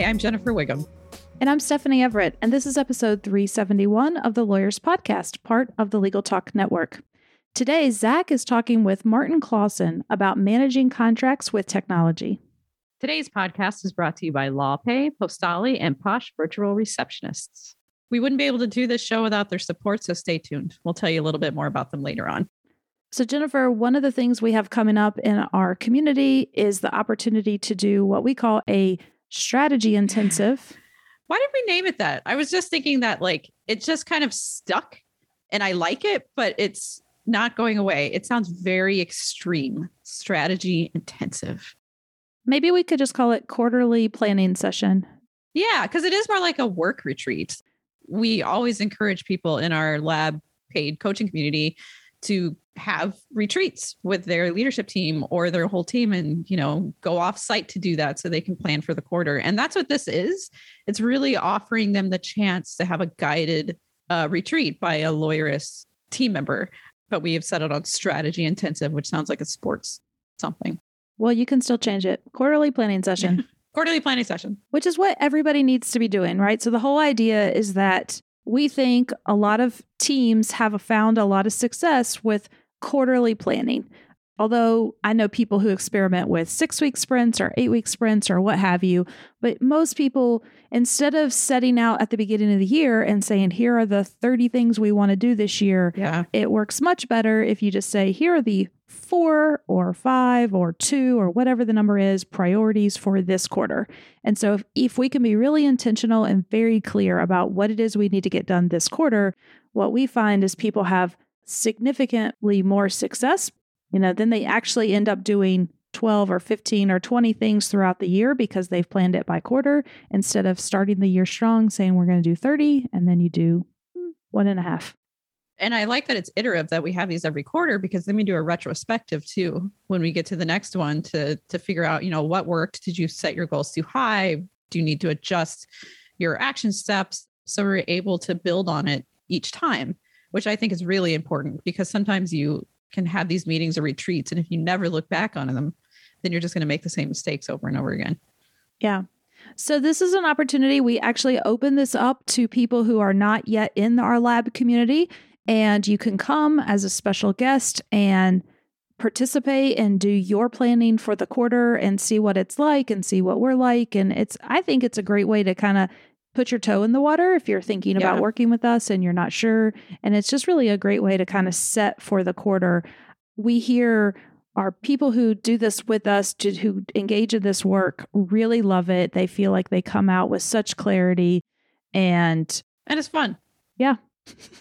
Hi, I'm Jennifer Whigham. And I'm Stephanie Everett, and this is episode 371 of the Lawyerist Podcast, part of the Legal Talk Network. Today, Zack is talking with Martin Clausen about managing contracts with technology. Today's podcast is brought to you by LawPay, Postali, and Posh Virtual Receptionists. We wouldn't be able to do this show without their support, so stay tuned. We'll tell you a little bit more about them later on. So, Jennifer, one of the things we have coming up in our community is the opportunity to do what we call a strategy intensive. Why did we name it that? I was just thinking that like it just kind of stuck and I like it, but it's not going away. It sounds very extreme, strategy intensive. Maybe we could just call it quarterly planning session. Yeah, because it is more like a work retreat. We always encourage people in our lab paid coaching community to have retreats with their leadership team or their whole team and you know go off site to do that so they can plan for the quarter. And that's what this is. It's really offering them the chance to have a guided uh, retreat by a lawyerist team member. But we have set it on strategy intensive which sounds like a sports something. Well you can still change it. Quarterly planning session. Quarterly planning session. Which is what everybody needs to be doing right? So the whole idea is that we think a lot of teams have found a lot of success with quarterly planning. Although I know people who experiment with six week sprints or eight week sprints or what have you, but most people, instead of setting out at the beginning of the year and saying, here are the 30 things we want to do this year, yeah. it works much better if you just say, here are the four or five or two or whatever the number is priorities for this quarter. And so if, if we can be really intentional and very clear about what it is we need to get done this quarter, what we find is people have significantly more success, you know, then they actually end up doing 12 or 15 or 20 things throughout the year because they've planned it by quarter instead of starting the year strong, saying we're going to do 30 and then you do one and a half. And I like that it's iterative that we have these every quarter because then we do a retrospective too when we get to the next one to to figure out, you know, what worked. Did you set your goals too high? Do you need to adjust your action steps? So we're able to build on it each time which I think is really important because sometimes you can have these meetings or retreats. And if you never look back on them, then you're just going to make the same mistakes over and over again. Yeah. So, this is an opportunity. We actually open this up to people who are not yet in our lab community, and you can come as a special guest and participate and do your planning for the quarter and see what it's like and see what we're like. And it's, I think it's a great way to kind of put your toe in the water if you're thinking yeah. about working with us and you're not sure. And it's just really a great way to kind of set for the quarter. We hear our people who do this with us, who engage in this work, really love it. They feel like they come out with such clarity and and it's fun. Yeah.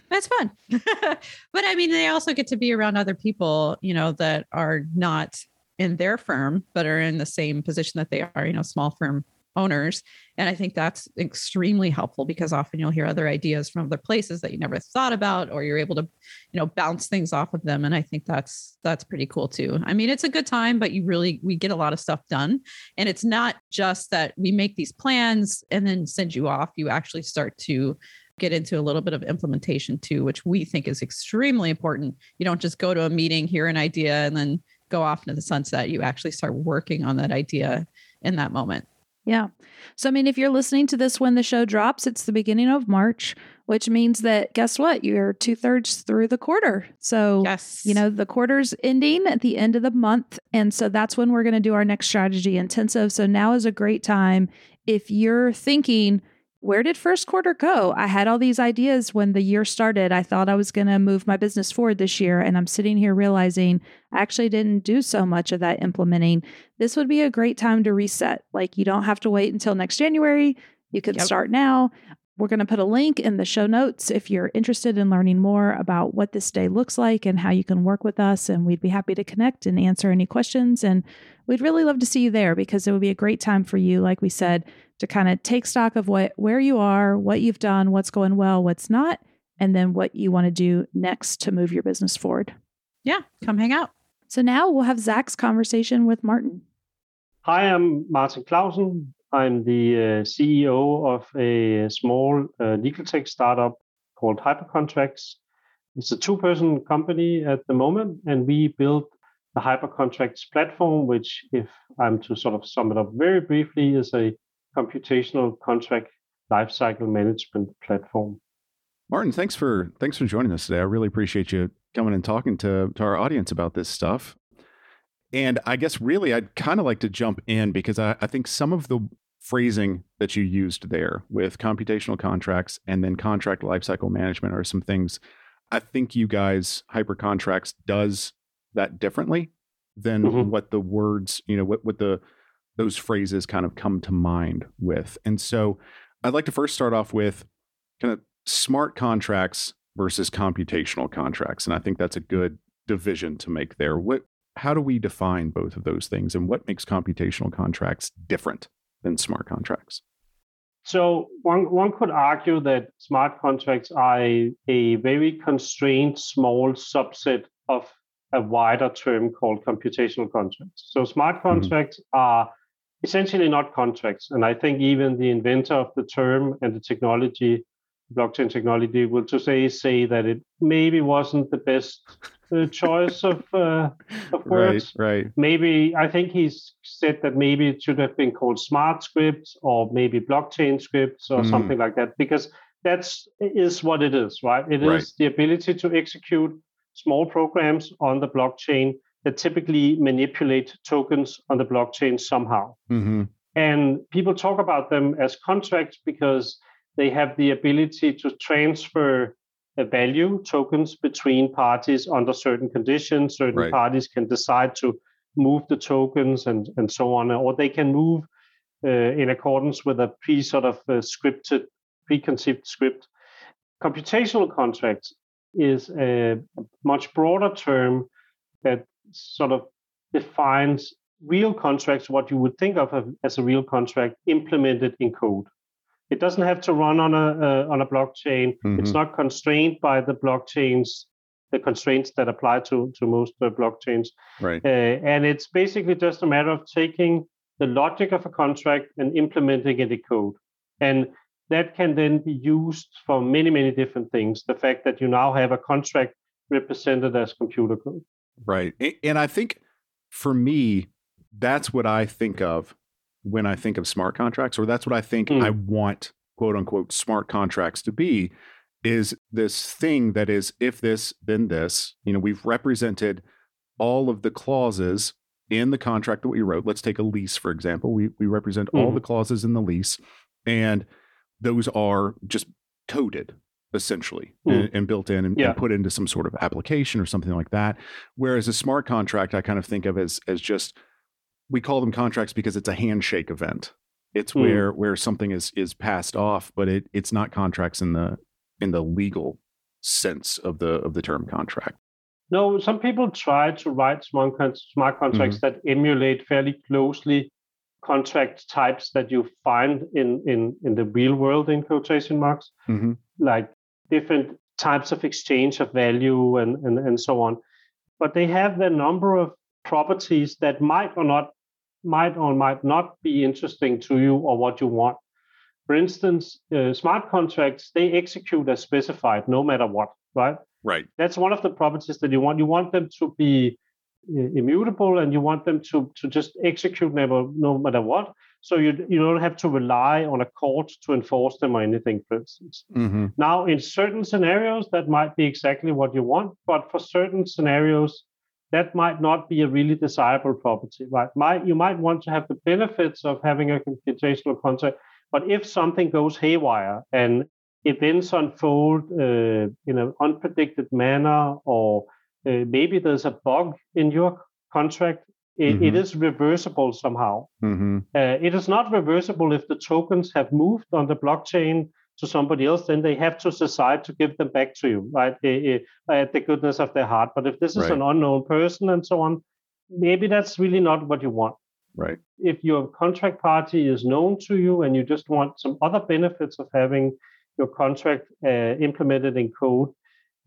That's fun. but I mean, they also get to be around other people, you know, that are not in their firm, but are in the same position that they are, you know, small firm owners. And I think that's extremely helpful because often you'll hear other ideas from other places that you never thought about, or you're able to, you know, bounce things off of them. And I think that's that's pretty cool too. I mean, it's a good time, but you really we get a lot of stuff done. And it's not just that we make these plans and then send you off. You actually start to get into a little bit of implementation too, which we think is extremely important. You don't just go to a meeting, hear an idea, and then go off into the sunset. You actually start working on that idea in that moment. Yeah. So, I mean, if you're listening to this when the show drops, it's the beginning of March, which means that guess what? You're two thirds through the quarter. So, yes. you know, the quarter's ending at the end of the month. And so that's when we're going to do our next strategy intensive. So, now is a great time. If you're thinking, where did first quarter go? I had all these ideas when the year started. I thought I was going to move my business forward this year. And I'm sitting here realizing I actually didn't do so much of that implementing. This would be a great time to reset. Like, you don't have to wait until next January. You can yep. start now. we're going to put a link in the show notes if you're interested in learning more about what this day looks like and how you can work with us. And we'd be happy to connect and answer any questions. And we'd really love to see you there because it would be a great time for you, like we said, to kind of take stock of what where you are, what you've done, what's going well, what's not, and then what you want to do next to move your business forward. Yeah, come hang out. So now we'll have Zack's conversation with Martin. Hi, I'm Martin Clausen. I'm the uh, CEO of a small uh, legal tech startup called Hypercontracts. It's a two person company at the moment, and we built the Hypercontracts platform, which, if I'm to sort of sum it up very briefly, is a computational contract lifecycle management platform. Martin, thanks for thanks for joining us today. I really appreciate you coming and talking to, to our audience about this stuff. And I guess really I'd kind of like to jump in because I, I think some of the phrasing that you used there with computational contracts and then contract lifecycle management are some things I think you guys, Hypercontracts, does that differently than mm-hmm. what the words, you know, what, what the those phrases kind of come to mind with. And so I'd like to first start off with kind of smart contracts versus computational contracts. And I think that's a good division to make there. What how do we define both of those things and what makes computational contracts different than smart contracts? So one one could argue that smart contracts are a, a very constrained small subset of a wider term called computational contracts. So smart mm-hmm. contracts mm-hmm. are essentially not contracts. And I think even the inventor of the term and the technology blockchain technology will to say say that it maybe wasn't the best uh, choice of uh, of words. Right, right. Maybe I think he's said that maybe it should have been called smart scripts or maybe blockchain scripts or mm. something like that because that's is what it is, right? It right. is the ability to execute small programs on the blockchain that typically manipulate tokens on the blockchain somehow. Mm-hmm. And people talk about them as contracts because they have the ability to transfer a value tokens between parties under certain conditions. Certain right. parties can decide to move the tokens and, and so on, or they can move uh, in accordance with a pre sort of uh, scripted, preconceived script. Computational contracts is a much broader term that sort of defines real contracts, what you would think of as a real contract implemented in code. It doesn't have to run on a uh, on a blockchain. Mm-hmm. It's not constrained by the blockchains, the constraints that apply to to most uh, blockchains. Right. Uh, and it's basically just a matter of taking the logic of a contract and implementing it in code. And that can then be used for many many different things. The fact that you now have a contract represented as computer code. Right. And I think for me, that's what I think of when I think of smart contracts, or that's what I think mm. I want quote unquote smart contracts to be, is this thing that is if this, then this. You know, we've represented all of the clauses in the contract that we wrote. Let's take a lease, for example. We we represent mm. all the mm-hmm. clauses in the lease, and those are just coded essentially mm. and, and, built in and, yeah. and, put into some sort of application or something like that. Whereas a smart contract, I kind of think of as as just we call them contracts because it's a handshake event. It's mm. where where something is is passed off, but it it's not contracts in the in the legal sense of the of the term contract. No, some people try to write smart, smart contracts mm-hmm. that emulate fairly closely contract types that you find in in in the real world in quotation marks, mm-hmm. like different types of exchange of value and, and and so on. But they have a number of properties that might or not might or might not be interesting to you or what you want. For instance, uh, smart contracts, they execute as specified no matter what, right? Right. That's one of the properties that you want. You want them to be uh, immutable and you want them to, to just execute never, no matter what. So you, you don't have to rely on a court to enforce them or anything, for instance. Mm-hmm. Now, in certain scenarios, that might be exactly what you want. But for certain scenarios, that might not be a really desirable property, right? Might, you might want to have the benefits of having a computational contract, but if something goes haywire and events unfold uh, in an unpredicted manner, or uh, maybe there's a bug in your contract, it, mm-hmm. it is reversible somehow. Mm-hmm. Uh, it is not reversible if the tokens have moved on the blockchain to somebody else, then they have to decide to give them back to you, right? At the goodness of their heart. But if this is right. an unknown person and so on, maybe that's really not what you want. Right. If your contract party is known to you and you just want some other benefits of having your contract uh, implemented in code,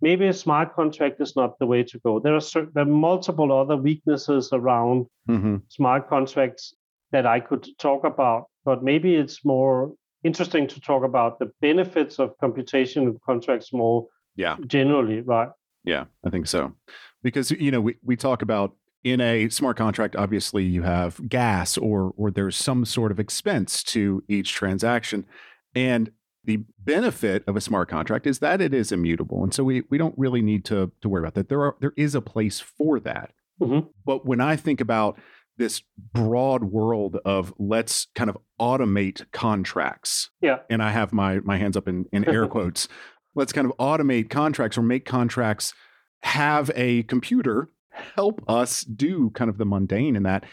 maybe a smart contract is not the way to go. There are certain, there are multiple other weaknesses around mm-hmm. smart contracts that I could talk about, but maybe it's more interesting to talk about the benefits of computation contracts more yeah. generally, right? Yeah, I think so. Because you know, we, we talk about in a smart contract, obviously you have gas or or there's some sort of expense to each transaction. And the benefit of a smart contract is that it is immutable. And so we, we don't really need to, to worry about that. There are there is a place for that. Mm-hmm. But when I think about this broad world of let's kind of automate contracts. Yeah. And I have my my hands up in, in air quotes. Let's kind of automate contracts or make contracts have a computer help us do kind of the mundane in that.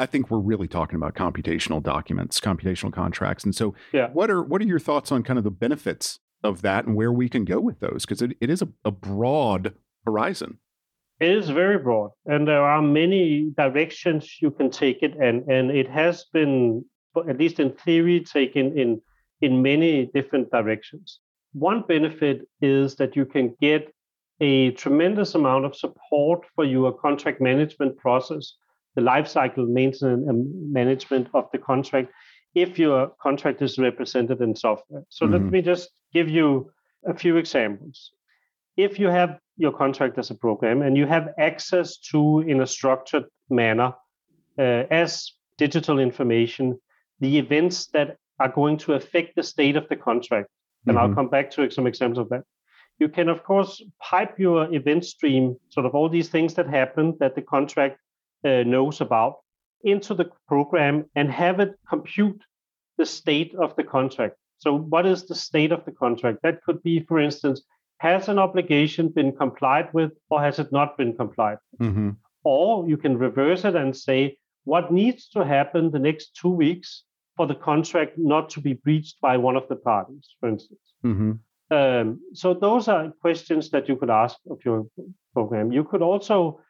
I think we're really talking about computational documents, computational contracts. And so yeah. what are what are your thoughts on kind of the benefits of that and where we can go with those? Because it, it is a, a broad horizon. It is very broad, and there are many directions you can take it, and and it has been, at least in theory, taken in in many different directions. One benefit is that you can get a tremendous amount of support for your contract management process, the lifecycle maintenance and management of the contract, if your contract is represented in software. So mm-hmm. let me just give you a few examples. If you have your contract as a program and you have access to in a structured manner uh, as digital information the events that are going to affect the state of the contract and mm-hmm. i'll come back to some examples of that you can of course pipe your event stream sort of all these things that happen that the contract uh, knows about into the program and have it compute the state of the contract so what is the state of the contract that could be for instance has an obligation been complied with or has it not been complied mm-hmm. Or you can reverse it and say, what needs to happen the next two weeks for the contract not to be breached by one of the parties, for instance? Mm-hmm. Um, so those are questions that you could ask of your program. You could also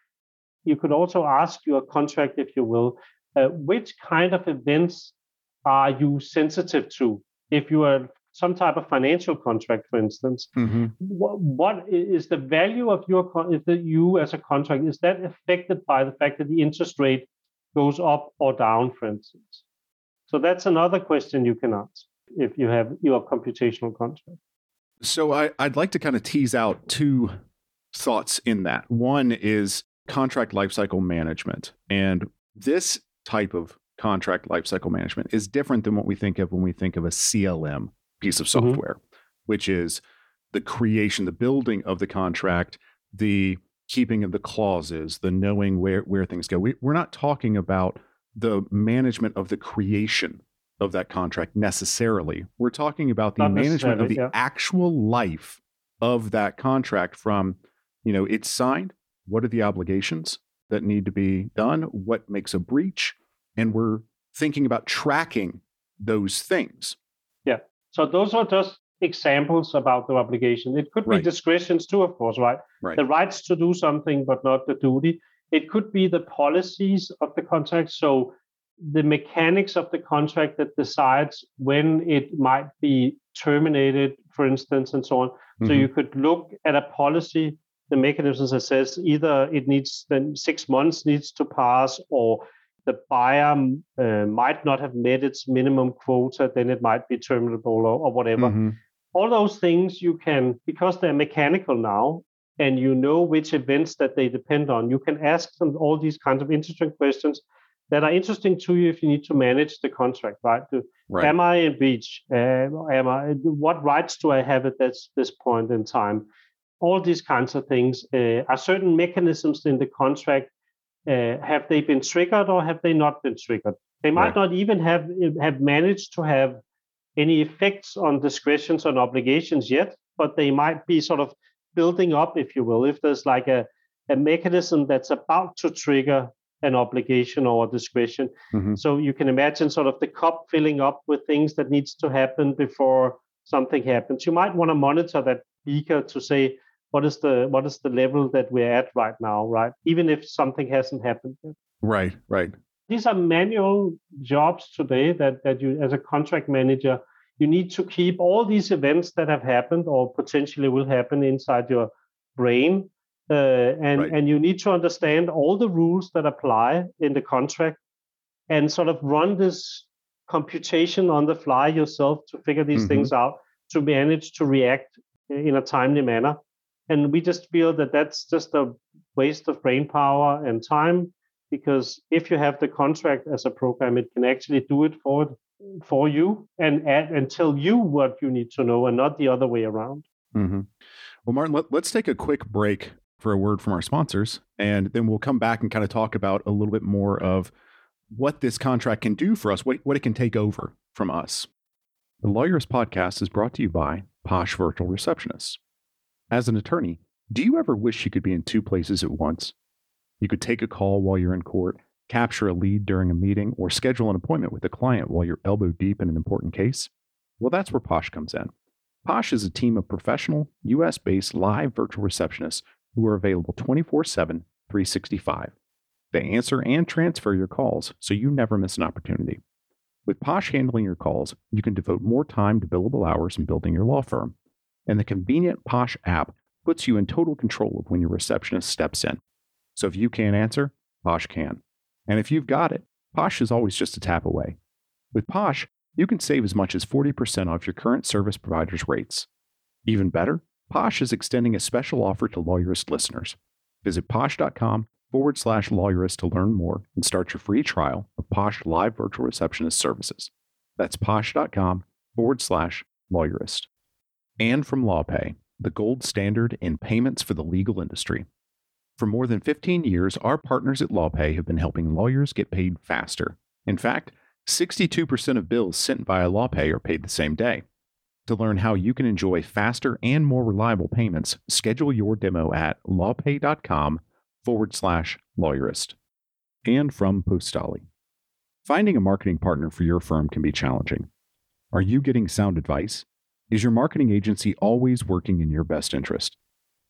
you could also ask your contract, if you will, uh, which kind of events are you sensitive to? If you are some type of financial contract, for instance, mm-hmm. what, what is the value of your if the, you as a contract is that affected by the fact that the interest rate goes up or down, for instance? So that's another question you can ask if you have your computational contract. So I, I'd like to kind of tease out two thoughts in that. One is contract lifecycle management, and this type of contract lifecycle management is different than what we think of when we think of a CLM piece of mm-hmm. software, mm-hmm. which is the creation, the building of the contract, the keeping of the clauses, the knowing where, where things go. We, we're not talking about the management of the creation of that contract necessarily. We're talking about the management of the yeah. actual life of that contract from, you know, it's signed. What are the obligations that need to be done? What makes a breach? And we're thinking about tracking those things. Yeah. So those are just examples about the obligation. It could be right. discretions too, of course, right? right? The rights to do something, but not the duty. It could be the policies of the contract. So the mechanics of the contract that decides when it might be terminated, for instance, and so on. Mm-hmm. So you could look at a policy, the mechanisms that says either it needs then six months needs to pass or the buyer uh, might not have met its minimum quota, then it might be terminable or, or whatever. Mm-hmm. All those things you can, because they're mechanical now, and you know which events that they depend on, you can ask them all these kinds of interesting questions that are interesting to you if you need to manage the contract, right? right. Am I in breach? Uh, am I? What rights do I have at this this point in time? All these kinds of things. Uh, are certain mechanisms in the contract uh, have they been triggered or have they not been triggered? They might right. not even have have managed to have any effects on discretions and obligations yet, but they might be sort of building up, if you will. If there's like a, a mechanism that's about to trigger an obligation or a discretion. Mm-hmm. So you can imagine sort of the cup filling up with things that needs to happen before something happens. You might want to monitor that beaker to say what is the what is the level that we're at right now, right? Even if something hasn't happened yet. Right, right. These are manual jobs today that that you as a contract manager you need to keep all these events that have happened or potentially will happen inside your brain uh, and right. and you need to understand all the rules that apply in the contract and sort of run this computation on the fly yourself to figure these mm-hmm. things out to manage to react in a timely manner and we just feel that that's just a waste of brain power and time because if you have the contract as a program it can actually do it for for you and add and tell you what you need to know and not the other way around mm-hmm. well martin let, let's take a quick break for a word from our sponsors, and then we'll come back and kind of talk about a little bit more of what this contract can do for us, what, what it can take over from us. The Lawyerist Podcast is brought to you by Posh Virtual Receptionists. As an attorney, do you ever wish you could be in two places at once? You could take a call while you're in court, capture a lead during a meeting, or schedule an appointment with a client while you're elbow deep in an important case? Well, that's where Posh comes in. Posh is a team of professional, US based live virtual receptionists who are available 24 7, 365. They answer and transfer your calls so you never miss an opportunity. With Posh handling your calls, you can devote more time to billable hours and building your law firm. And the convenient Posh app puts you in total control of when your receptionist steps in. So if you can't answer, Posh can. And if you've got it, Posh is always just a tap away. With Posh, you can save as much as 40% off your current service provider's rates. Even better, Posh is extending a special offer to Lawyerist listeners. Visit posh.com forward slash lawyerist to learn more and start your free trial of Posh Live Virtual Receptionist Services. That's posh.com forward slash lawyerist. And from LawPay, the gold standard in payments for the legal industry. For more than 15 years, our partners at LawPay have been helping lawyers get paid faster. In fact, 62% of bills sent via LawPay are paid the same day. To learn how you can enjoy faster and more reliable payments, schedule your demo at lawpay.com forward slash lawyerist. And from Postali. Finding a marketing partner for your firm can be challenging. Are you getting sound advice? Is your marketing agency always working in your best interest?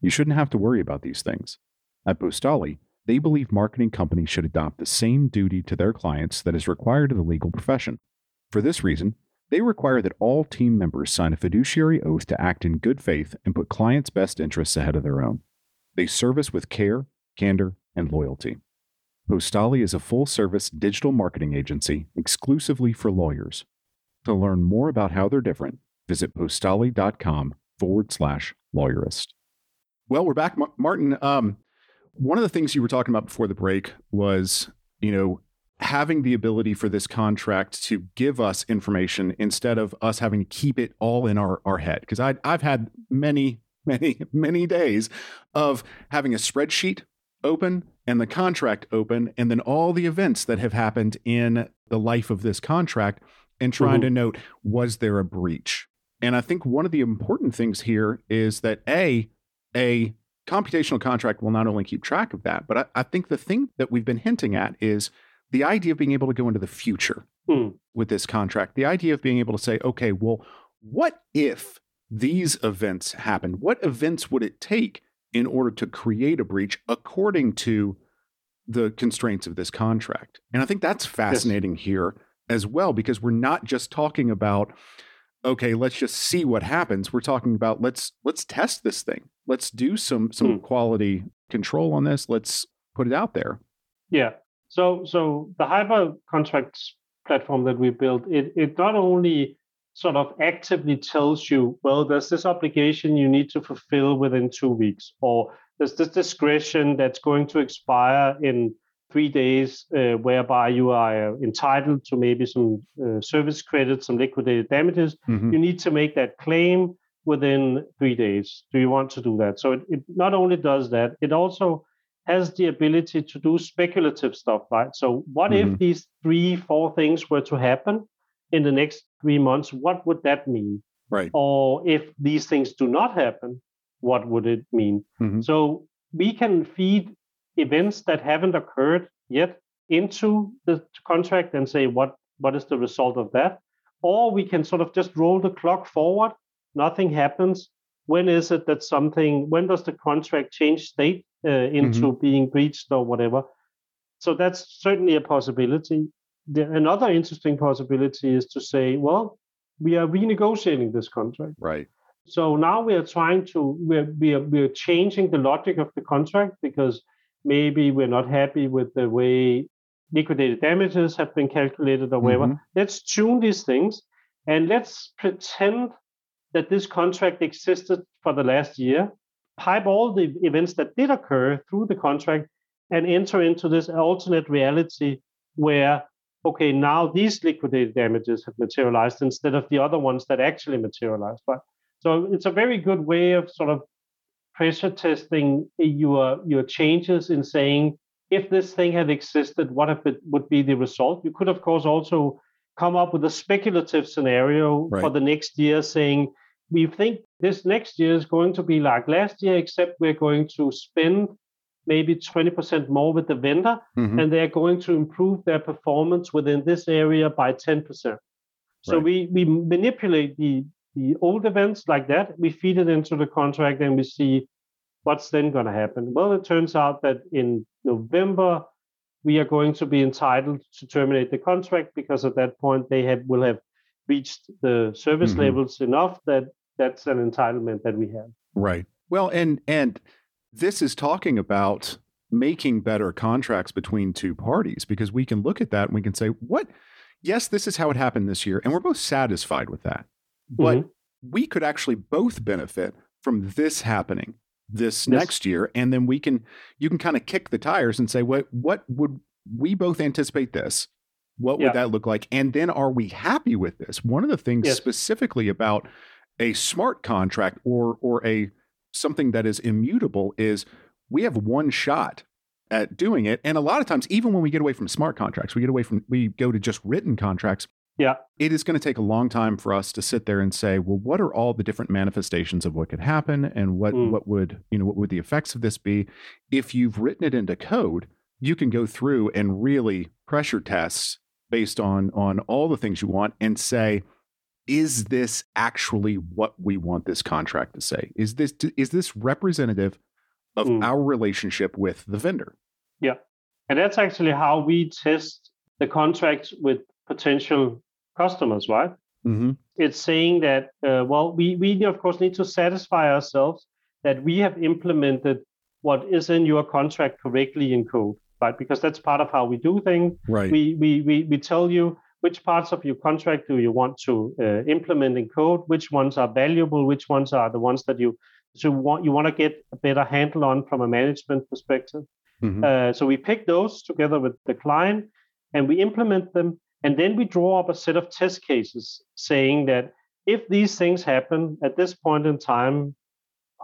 You shouldn't have to worry about these things. At Postali, they believe marketing companies should adopt the same duty to their clients that is required of the legal profession. For this reason, they require that all team members sign a fiduciary oath to act in good faith and put clients' best interests ahead of their own. They service with care, candor, and loyalty. Postali is a full service digital marketing agency exclusively for lawyers. To learn more about how they're different, visit postali.com forward slash lawyerist. Well, we're back, Martin. Um, one of the things you were talking about before the break was, you know, having the ability for this contract to give us information instead of us having to keep it all in our, our head. Because I've had many, many, many days of having a spreadsheet open and the contract open, and then all the events that have happened in the life of this contract and trying mm-hmm. to note was there a breach? And I think one of the important things here is that A, a computational contract will not only keep track of that, but I, I think the thing that we've been hinting at is the idea of being able to go into the future hmm. with this contract, the idea of being able to say, okay, well, what if these events happen? What events would it take in order to create a breach according to the constraints of this contract? And I think that's fascinating yes. here as well, because we're not just talking about, okay, let's just see what happens. We're talking about let's let's test this thing. Let's do some some hmm. quality control on this. Let's put it out there. Yeah. So, so the hyper contracts platform that we built, it, it not only sort of actively tells you, well, there's this obligation you need to fulfill within two weeks, or there's this discretion that's going to expire in three days, uh, whereby you are entitled to maybe some uh, service credits, some liquidated damages. Mm-hmm. You need to make that claim within three days. Do you want to do that? So it, it not only does that, it also has the ability to do speculative stuff, right? So, what mm-hmm. if these three, four things were to happen in the next three months? What would that mean? Right. Or if these things do not happen, what would it mean? Mm-hmm. So, we can feed events that haven't occurred yet into the contract and say what what is the result of that or we can sort of just roll the clock forward nothing happens, when is it that something, when does the contract change state uh, into mm-hmm. being breached or whatever? So that's certainly a possibility. The, another interesting possibility is to say, well, we are renegotiating this contract. Right. So now we are trying to we're we are, we are changing the logic of the contract because maybe we're not happy with the way liquidated damages have been calculated or whatever. Mm-hmm. Let's tune these things and let's pretend that this contract existed for the last year, pipe all the events that did occur through the contract, and enter into this alternate reality where, okay, now these liquidated damages have materialized instead of the other ones that actually materialized. Right? So it's a very good way of sort of pressure testing your your changes in saying if this thing had existed, what if it would be the result? You could, of course, also come up with a speculative scenario right. for the next year, saying we think this next year is going to be like last year, except we're going to spend maybe 20% more with the vendor, mm-hmm. and they're going to improve their performance within this area by 10%. So right. we, we manipulate the, the old events like that, we feed it into the contract, and we see what's then going to happen. Well, it turns out that in November, we are going to be entitled to terminate the contract because at that point they have will have reached the service mm-hmm. levels enough that that's an entitlement that we have. Right. Well, and and this is talking about making better contracts between two parties because we can look at that and we can say, what? Yes, this is how it happened this year, and we're both satisfied with that. But mm-hmm. we could actually both benefit from this happening this yes. next year, and then we can you can kind of kick the tires and say, what what would we both anticipate this? What would yeah. that look like? And then are we happy with this? One of the things yes. specifically about a smart contract or or a something that is immutable is we have one shot at doing it and a lot of times even when we get away from smart contracts we get away from we go to just written contracts yeah it is going to take a long time for us to sit there and say well what are all the different manifestations of what could happen and what mm. what would you know what would the effects of this be if you've written it into code you can go through and really pressure test based on on all the things you want and say is this actually what we want this contract to say? Is this is this representative of mm. our relationship with the vendor? Yeah, and that's actually how we test the contracts with potential customers, right? Mm-hmm. It's saying that uh, well, we we of course need to satisfy ourselves that we have implemented what is in your contract correctly in code, right? Because that's part of how we do things. Right. We we we we tell you which parts of your contract do you want to uh, implement in code which ones are valuable which ones are the ones that you so want you want to get a better handle on from a management perspective mm-hmm. uh, so we pick those together with the client and we implement them and then we draw up a set of test cases saying that if these things happen at this point in time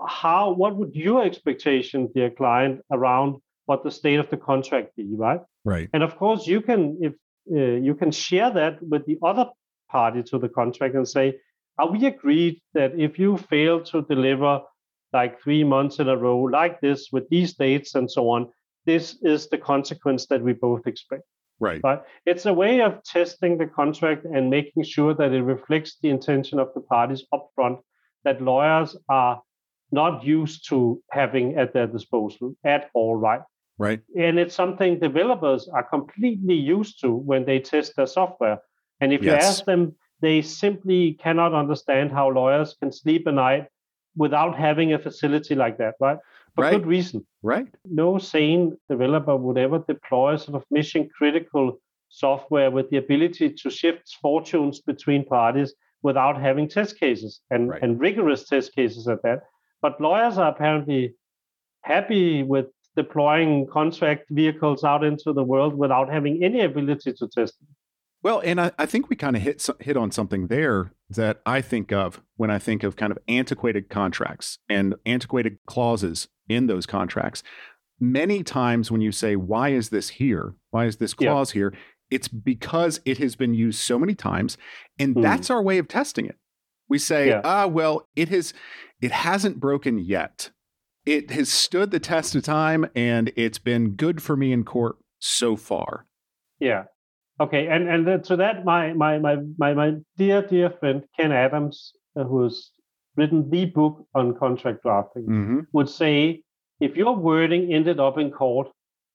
how what would your expectation dear client around what the state of the contract be right right and of course you can if uh, you can share that with the other party to the contract and say, are we agreed that if you fail to deliver like three months in a row like this with these dates and so on, this is the consequence that we both expect. Right. But it's a way of testing the contract and making sure that it reflects the intention of the parties upfront that lawyers are not used to having at their disposal at all, right? Right. And it's something developers are completely used to when they test their software. And if yes. you ask them, they simply cannot understand how lawyers can sleep at night without having a facility like that, right? For right. good reason. Right. No sane developer would ever deploy sort of mission critical software with the ability to shift fortunes between parties without having test cases and, right. and rigorous test cases at that. But lawyers are apparently happy with deploying contract vehicles out into the world without having any ability to test them. Well, and I, I think we kind of hit hit on something there that I think of when I think of kind of antiquated contracts and antiquated clauses in those contracts. Many times when you say, "Why is this here? Why is this clause yeah. here?" It's because it has been used so many times, and mm. that's our way of testing it. We say, yeah. "Ah, well, it has it hasn't broken yet." it has stood the test of time and it's been good for me in court so far. Yeah. Okay. And and to that, my my my my my dear dear friend Ken Adams, uh, who's written the book on contract drafting, mm-hmm. would say if your wording ended up in court,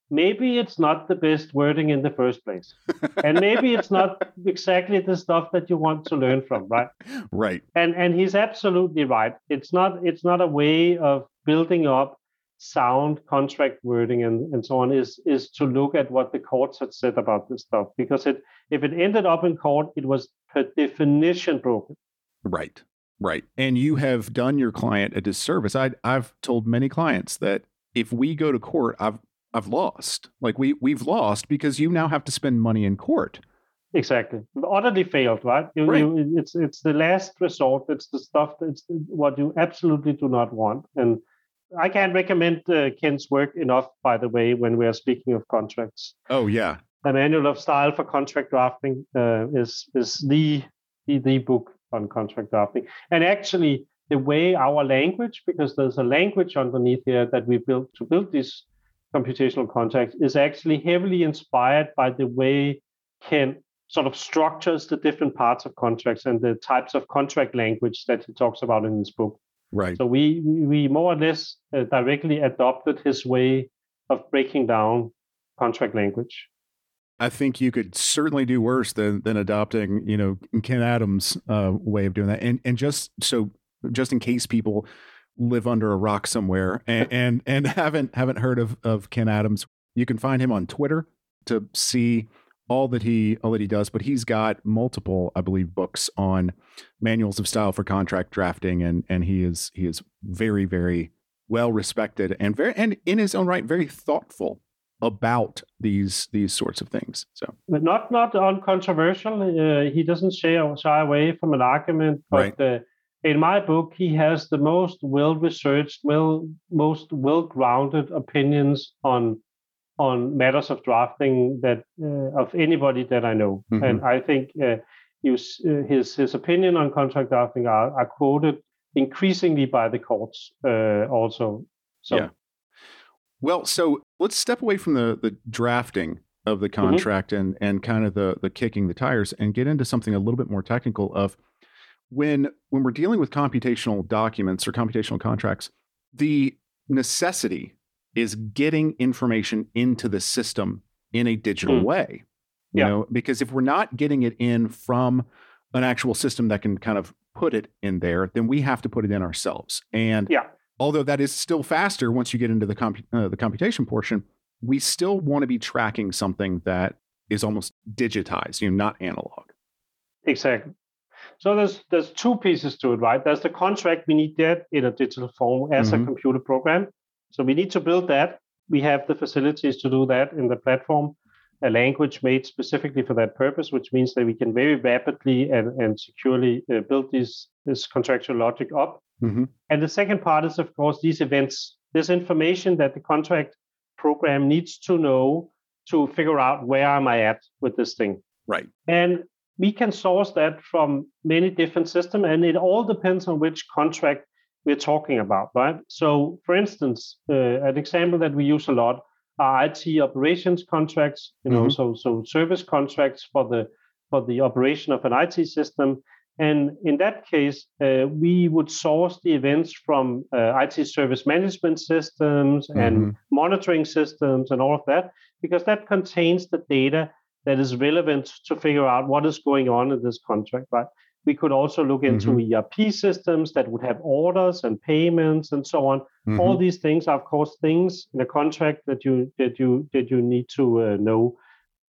maybe it's not the best wording in the first place. and maybe it's not exactly the stuff that you want to learn from, right? Right. And and he's absolutely right. It's not it's not a way of building up sound contract wording and, and so on is is to look at what the courts had said about this stuff because it if it ended up in court it was per definition broken right right. And you have done your client a disservice. I, i've told many clients that if we go to court i've i've lost. Like we we've lost because you now have to spend money in court. Exactly. Utterly failed right, you, right. You, it's it's the last resort. It's the stuff that's what you absolutely do not want. And I can't recommend uh, Ken's work enough, by the way, when we are speaking of contracts. Oh, yeah. The Manual of Style for Contract Drafting uh, is, is the, the, the book on contract drafting. And actually, the way our language, because there's a language underneath here that we built to build these computational contracts, is actually heavily inspired by the way Ken sort of structures the different parts of contracts and the types of contract language that he talks about in his book. Right. So we we more or less uh, directly adopted his way of breaking down contract language. I think you could certainly do worse than than adopting, you know, Ken Adams' uh, way of doing that. And and just so just in case people live under a rock somewhere and and, and haven't haven't heard of of Ken Adams, you can find him on Twitter to see all that he all that he does, but he's got multiple, I believe, books on manuals of style for contract drafting, and and he is he is very very well respected and very and in his own right very thoughtful about these these sorts of things. So, but not not uncontroversial. Uh, he doesn't shy shy away from an argument, but. Right. Uh, in my book, he has the most well-researched, well, most well-grounded opinions on on matters of drafting that uh, of anybody that I know, mm-hmm. and I think uh, his his opinion on contract drafting are, are quoted increasingly by the courts uh, also. So. Yeah. Well, so let's step away from the the drafting of the mm-hmm. contract mm-hmm. and and kind of the the kicking the tires and get into something a little bit more technical of when when we're dealing with computational documents or computational contracts the necessity is getting information into the system in a digital mm. way. You yeah. know, because if we're not getting it in from an actual system that can kind of put it in there, then we have to put it in ourselves. And yeah. Although that is still faster once you get into the comp- uh, the computation portion, we still want to be tracking something that is almost digitized, you know, not analog. Exactly. So there's there's two pieces to it, right? There's the contract we need that in a digital form as mm-hmm. a computer program, so we need to build that. We have the facilities to do that in the platform, a language made specifically for that purpose, which means that we can very rapidly and, and securely uh, build these this contractual logic up. Mm-hmm. And the second part is, of course, these events, this information that the contract program needs to know to figure out where am I at with this thing. Right. And we can source that from many different systems, and it all depends on which contract we're talking about, right? So, for instance, uh, an example that we use a lot are IT operations contracts. You know, mm-hmm. so so service contracts for the for the operation of an IT system. And in that case, uh, we would source the events from uh, IT service management systems mm-hmm. and monitoring systems and all of that, because that contains the data that is relevant to figure out what is going on in this contract, right? We could also look into mm-hmm. ERP systems that would have orders and payments and so on. Mm-hmm. All these things are, of course, things in a contract that you that you that you need to uh, know.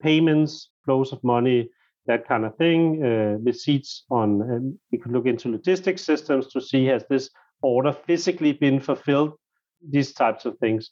Payments, flows of money, that kind of thing. Uh, receipts on. Um, we could look into logistics systems to see has this order physically been fulfilled. These types of things.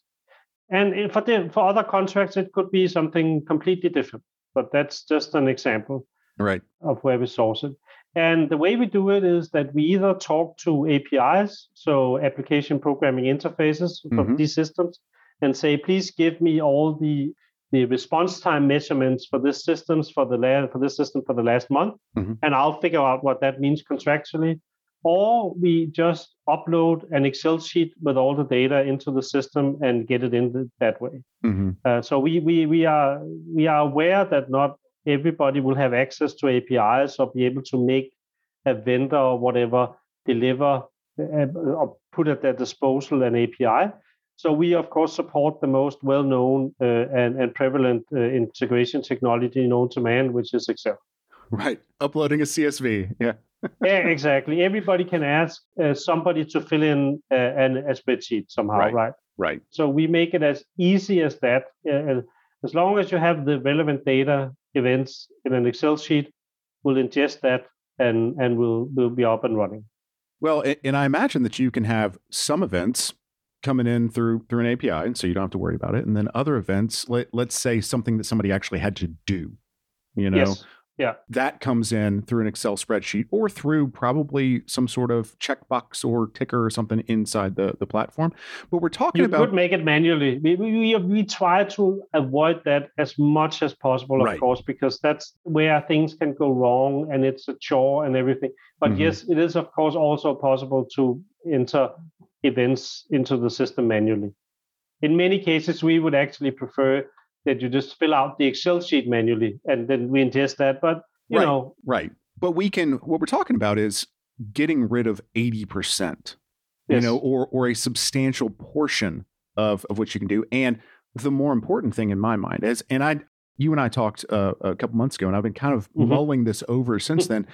And for the, for other contracts, it could be something completely different. But that's just an example right. of where we source it. And the way we do it is that we either talk to APIs, so application programming interfaces mm-hmm. of these systems, and say, please give me all the the response time measurements for this systems for the la- for this system for the last month, mm-hmm. and I'll figure out what that means contractually. Or we just upload an Excel sheet with all the data into the system and get it in the, that way. Mm-hmm. Uh, so we, we we are we are aware that not everybody will have access to APIs or be able to make a vendor or whatever deliver uh, put at their disposal an API. So we of course support the most well-known uh, and, and prevalent uh, integration technology known to man, which is Excel. Right, uploading a CSV. Yeah. yeah, exactly. Everybody can ask uh, somebody to fill in uh, an, a spreadsheet somehow, right. right? Right. So we make it as easy as that. Uh, as long as you have the relevant data events in an Excel sheet, we'll ingest that and and we'll we'll be up and running. Well, and I imagine that you can have some events coming in through through an API, and so you don't have to worry about it. And then other events, let let's say something that somebody actually had to do, you know, yes. Yeah. That comes in through an Excel spreadsheet or through probably some sort of checkbox or ticker or something inside the, the platform. But we're talking you about. Could make it manually. We, we, we try to avoid that as much as possible, of right. course, because that's where things can go wrong and it's a chore and everything. But mm-hmm. yes, it is, of course, also possible to enter events into the system manually. In many cases, we would actually prefer that you just fill out the Excel sheet manually and then we ingest that. But you right, know, right. But we can. What we're talking about is getting rid of eighty percent, you know, or or a substantial portion of of what you can do. And the more important thing in my mind is, and I, you and I talked uh, a couple months ago, and I've been kind of mm-hmm. mulling this over since then,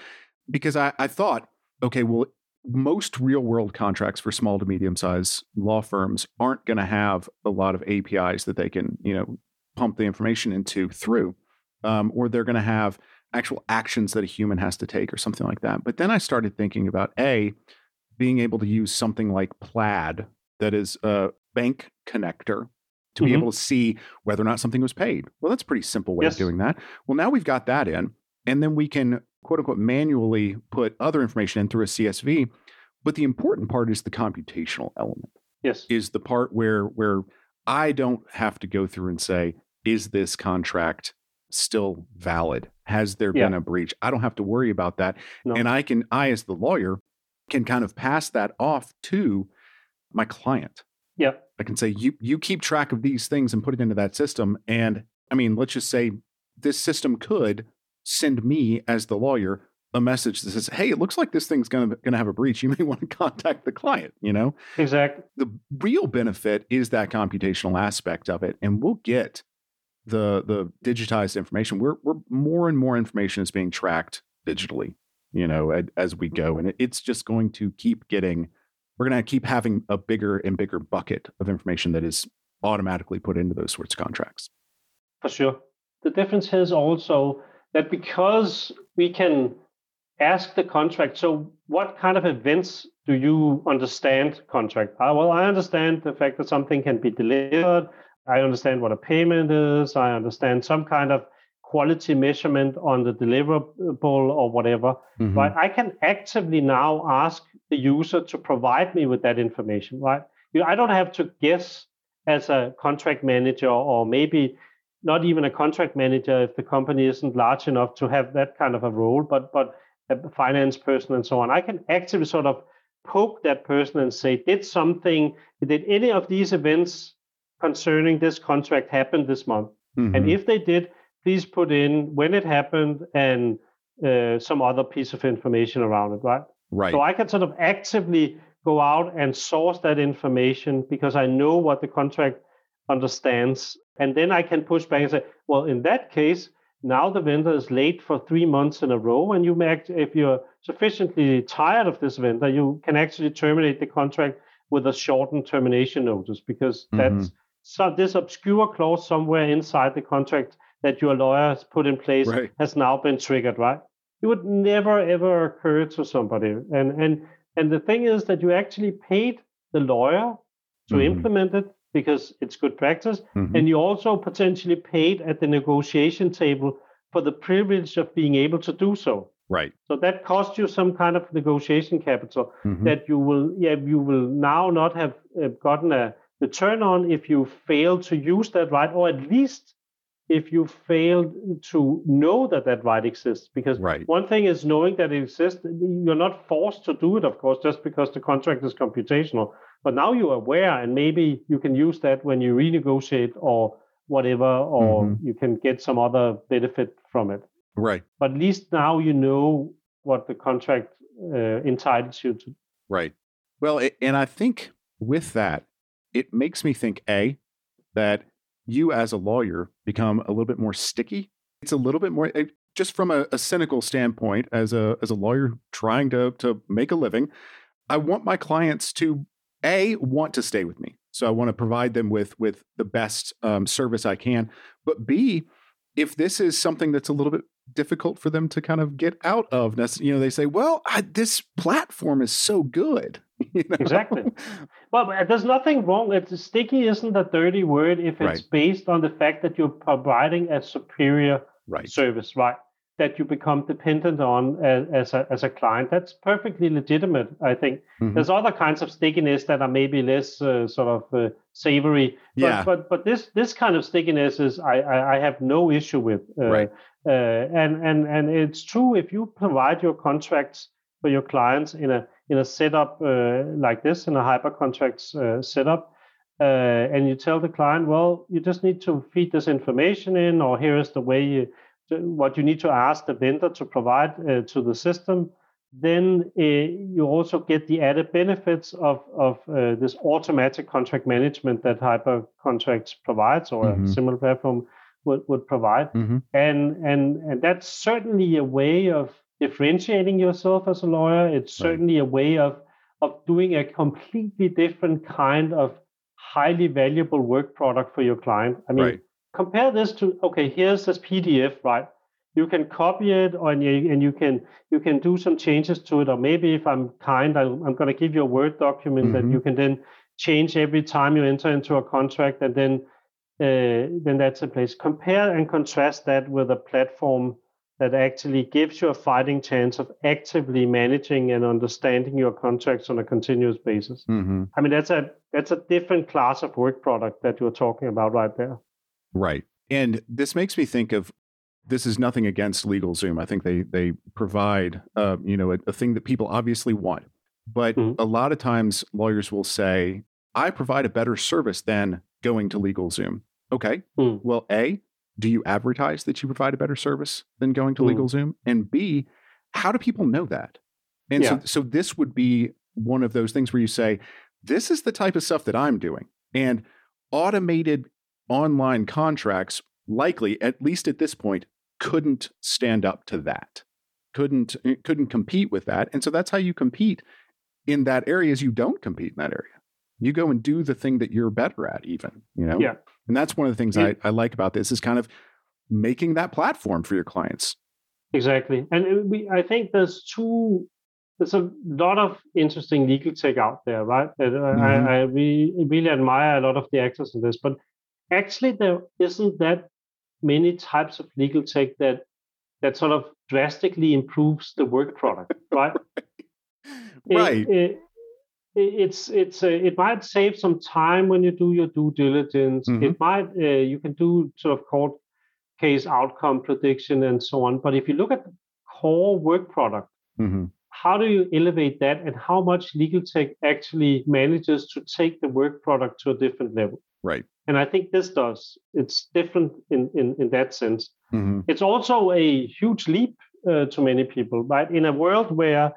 because I I thought, okay, well, most real world contracts for small to medium size law firms aren't going to have a lot of APIs that they can, you know, pump the information into through, um, or they're going to have actual actions that a human has to take or something like that. But then I started thinking about A, being able to use something like Plaid that is a bank connector to mm-hmm. be able to see whether or not something was paid. Well, that's a pretty simple way yes. of doing that. Well, now we've got that in, and then we can quote unquote manually put other information in through a CSV. But the important part is the computational element. Yes. Is the part where where I don't have to go through and say, is this contract still valid? Has there yeah. been a breach? I don't have to worry about that. No. And I can, I as the lawyer, can kind of pass that off to my client. Yeah. I can say, you you keep track of these things and put it into that system. And I mean, let's just say this system could send me as the lawyer a message that says, "Hey, it looks like this thing's going to going to have a breach. You may want to contact the client." You know, exactly. The real benefit is that computational aspect of it, and we'll get the the digitized information. We're we're more and more information is being tracked digitally. You know, as, as we go, and it's just going to keep getting. We're going to keep having a bigger and bigger bucket of information that is automatically put into those sorts of contracts. For sure. The difference is also that because we can ask the contract. So, what kind of events do you understand contract? Uh, well, I understand the fact that something can be delivered. I understand what a payment is. I understand some kind of quality measurement on the deliverable or whatever. Mm-hmm. But I can actively now ask the user to provide me with that information. Right? You know, I don't have to guess as a contract manager or maybe not even a contract manager if the company isn't large enough to have that kind of a role. But but a finance person and so on. I can actively sort of poke that person and say, did something, did any of these events concerning this contract happen this month? Mm-hmm. And if they did, please put in when it happened and uh, some other piece of information around it, right? Right. So I can sort of actively go out and source that information because I know what the contract understands. And then I can push back and say, well, in that case, now the vendor is late for three months in a row, and you may, if you're sufficiently tired of this vendor, you can actually terminate the contract with a shortened termination notice because mm-hmm. that's so this obscure clause somewhere inside the contract that your lawyer has put in place right. has now been triggered, right? It would never ever occur to somebody. And and and the thing is that you actually paid the lawyer to mm-hmm. implement it because it's good practice. Mm-hmm. And you also potentially paid at the negotiation table for the privilege of being able to do so. Right. So that costs you some kind of negotiation capital mm-hmm. that you will yeah you will now not have uh, gotten a return on if you fail to use that right or at least if you fail to know that that right exists because right. one thing is knowing that it exists you're not forced to do it of course just because the contract is computational but now you're aware, and maybe you can use that when you renegotiate or whatever, or mm-hmm. you can get some other benefit from it. Right. But at least now you know what the contract uh, entitles you to. Right. Well, it, and I think with that, it makes me think a that you as a lawyer become a little bit more sticky. It's a little bit more eh, just from a, a cynical standpoint as a as a lawyer trying to to make a living. I want my clients to a want to stay with me, so I want to provide them with with the best um, service I can. But b if this is something that's a little bit difficult for them to kind of get out of. You know, they say, "Well, I, this platform is so good." You know? Exactly. Well, there's nothing wrong. It's sticky isn't a dirty word if it's right. based on the fact that you're providing a superior right. service, right? That you become dependent on as, as, a, as a client. That's perfectly legitimate, I think. Mm-hmm. There's other kinds of stickiness that are maybe less uh, sort of uh, savory. But, yeah. but but this this kind of stickiness is I, I, I have no issue with. Uh, right. Uh, and and and it's true if you provide your contracts for your clients in a in a setup uh, like this in a Hypercontracts uh, setup and you tell the client well you just need to feed this information in or here is the way you what you need to ask the vendor to provide uh, to the system, then uh, you also get the added benefits of, of uh, this automatic contract management that Hyper Contracts provides or mm-hmm. a similar platform would, would provide. Mm-hmm. And, and, and that's certainly a way of differentiating yourself as a lawyer. It's certainly right. a way of, of doing a completely different kind of highly valuable work product for your client. I mean, right. Compare this to okay, here's this PDF, right? You can copy it, or and you, and you can you can do some changes to it, or maybe if I'm kind, I, am going to give you a Word document mm-hmm. that you can then change every time you enter into a contract, and then uh, then that's in place. Compare and contrast that with a platform that actually gives you a fighting chance of actively managing and understanding your contracts on a continuous basis. Mm-hmm. I mean, that's a that's a different class of work product that you're talking about right there. Right, and this makes me think of this is nothing against LegalZoom. I think they they provide uh, you know a, a, thing that people obviously want, but mm-hmm. a lot of times lawyers will say, "I provide a better service than going to LegalZoom." Okay, mm. well, a do you advertise that you provide a better service than going to mm. LegalZoom? And B, how do people know that? And yeah. so, so this would be one of those things where you say, this is the type of stuff that I'm doing. And automated online contracts likely, at least at this point, couldn't stand up to that. Couldn't eh, couldn't compete with that. And so that's how you compete in that area is you don't compete in that area. You go and do the thing that you're better at, even, you know? Yeah. And that's one of the things I, I like about this is kind of making that platform for your clients. Exactly. And we, I think there's two, there's a lot of interesting legal tech out there, right? mm-hmm. I, I we really admire a lot of the actors in this, but actually there isn't that many types of legal tech that that sort of drastically improves the work product, right? right. It, it, it's it's uh, it might save some time when you do your due diligence. Mm-hmm. It might uh, you can do sort of court case outcome prediction and so on. But if you look at the core work product, mm-hmm. how do you elevate that, and how much legal tech actually manages to take the work product to a different level? Right. And I think this does. It's different in in, in that sense. Mm-hmm. It's also a huge leap uh, to many people, right? In a world where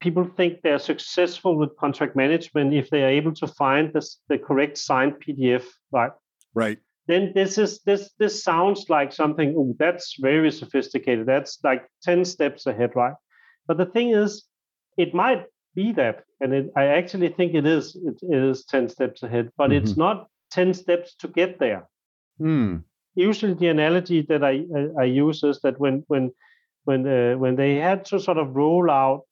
people think they're successful with contract management if they are able to find this, the correct signed PDF, right? Right. Then this is this this sounds like something. Oh, that's very sophisticated. That's like ten steps ahead, right? But the thing is, it might be that, and it, I actually think it is. It is ten steps ahead, but mm-hmm. it's not ten steps to get there. Mm. Usually, the analogy that I I, I use is that when when when uh, when they had to sort of roll out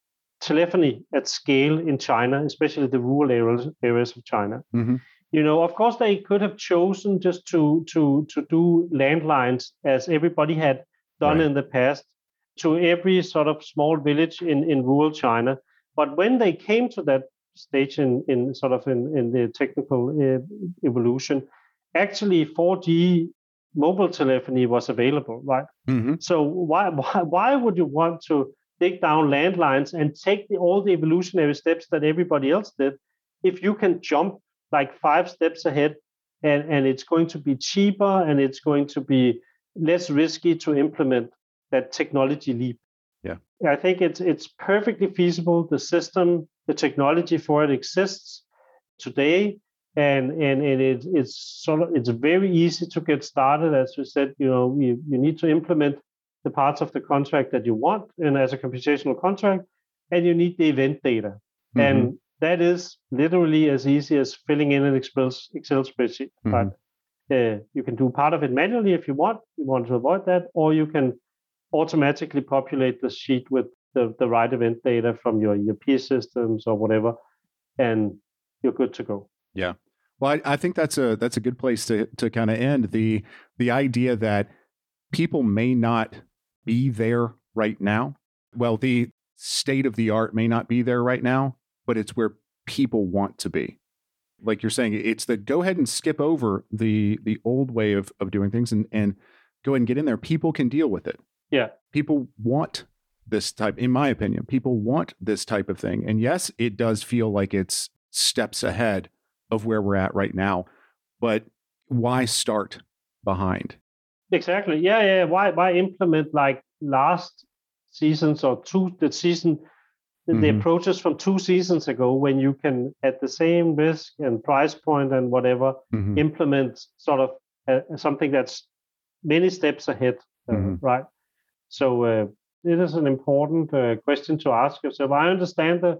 telephony at scale in China, especially the rural areas, areas of China. Mm-hmm. You know, of course, they could have chosen just to to to do landlines as everybody had done right. in the past to every sort of small village in, in rural China. But when they came to that stage in, in sort of in, in the technical uh, evolution, actually 4G mobile telephony was available, right? Mm-hmm. So why, why why would you want to dig down landlines and take the, all the evolutionary steps that everybody else did, if you can jump like five steps ahead and, and it's going to be cheaper and it's going to be less risky to implement that technology leap. Yeah. I think it's it's perfectly feasible. The system the technology for it exists today and and, and it, it's sort of it's very easy to get started as we said you know you, you need to implement the parts of the contract that you want and as a computational contract and you need the event data mm-hmm. and that is literally as easy as filling in an excel, excel spreadsheet mm-hmm. but uh, you can do part of it manually if you want you want to avoid that or you can automatically populate the sheet with the, the right event data from your ERP systems or whatever and you're good to go yeah well, I, I, think that's a that's a good place to to kind of end the the idea that people may not be there right now. Well, the state of the art may not be there right now, but it's where people want to be. Like you're saying, it's the go ahead and skip over the the old way of of doing things and and go ahead and get in there. People can deal with it. Yeah, people want this type. In my opinion, people want this type of thing. And yes, it does feel like it's steps ahead of where we're at right now. But why start behind? Exactly. Yeah, yeah. Why why implement like last seasons or two the season mm-hmm. the approaches from two seasons ago when you can at the same risk and price point and whatever mm-hmm. implement sort of uh, something that's many steps ahead, uh, mm-hmm. right? So uh, it is an important uh, question to ask yourself. I understand the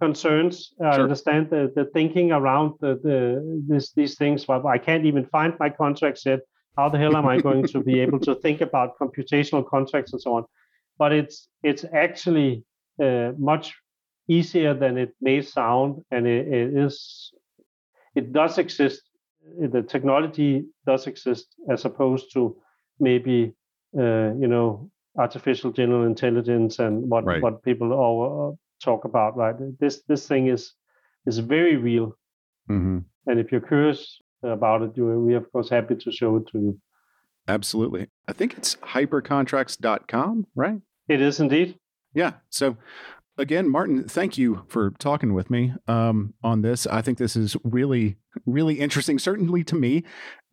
concerns. Sure. I understand the, the thinking around the, the this, these things, but I can't even find my contracts yet. How the hell am I going to be able to think about computational contracts and so on? But it's it's actually uh, much easier than it may sound, and it, it is it does exist. The technology does exist, as opposed to maybe uh, you know artificial general intelligence and what right. what people all talk about, right? This this thing is is very real, mm-hmm. and if you're curious about it, we are of course happy to show it to you. Absolutely, I think it's hypercontracts.com, right? It is indeed. Yeah. So again, Martin, thank you for talking with me um, on this. I think this is really, really interesting, certainly to me.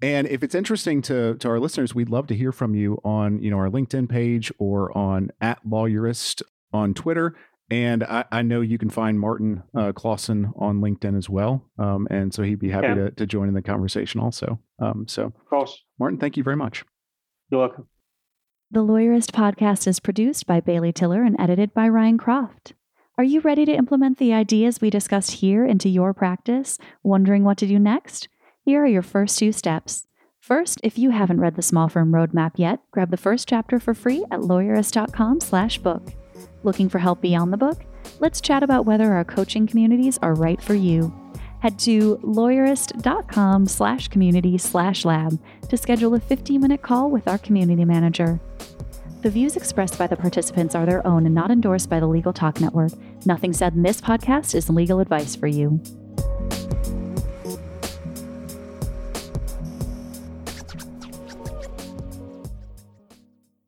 And if it's interesting to to our listeners, we'd love to hear from you on you know our LinkedIn page or on at Lawyerist on Twitter. And I, I, know you can find Martin uh, Clausen on LinkedIn as well. Um, and so he'd be happy yeah. to, to join in the conversation also. Um, so, of course. Martin, thank you very much. You're welcome. The Lawyerist podcast is produced by Bailey Tiller and edited by Ryan Croft. Are you ready to implement the ideas we discussed here into your practice? Wondering what to do next? Here are your first two steps. First, if you haven't read the Small Firm Roadmap yet, grab the first chapter for free at lawyerist.com/book. Looking for help beyond the book? Let's chat about whether our coaching communities are right for you. Head to lawyerist.com slash community slash lab to schedule a 15 minute call with our community manager. The views expressed by the participants are their own and not endorsed by the Legal Talk Network. Nothing said in this podcast is legal advice for you.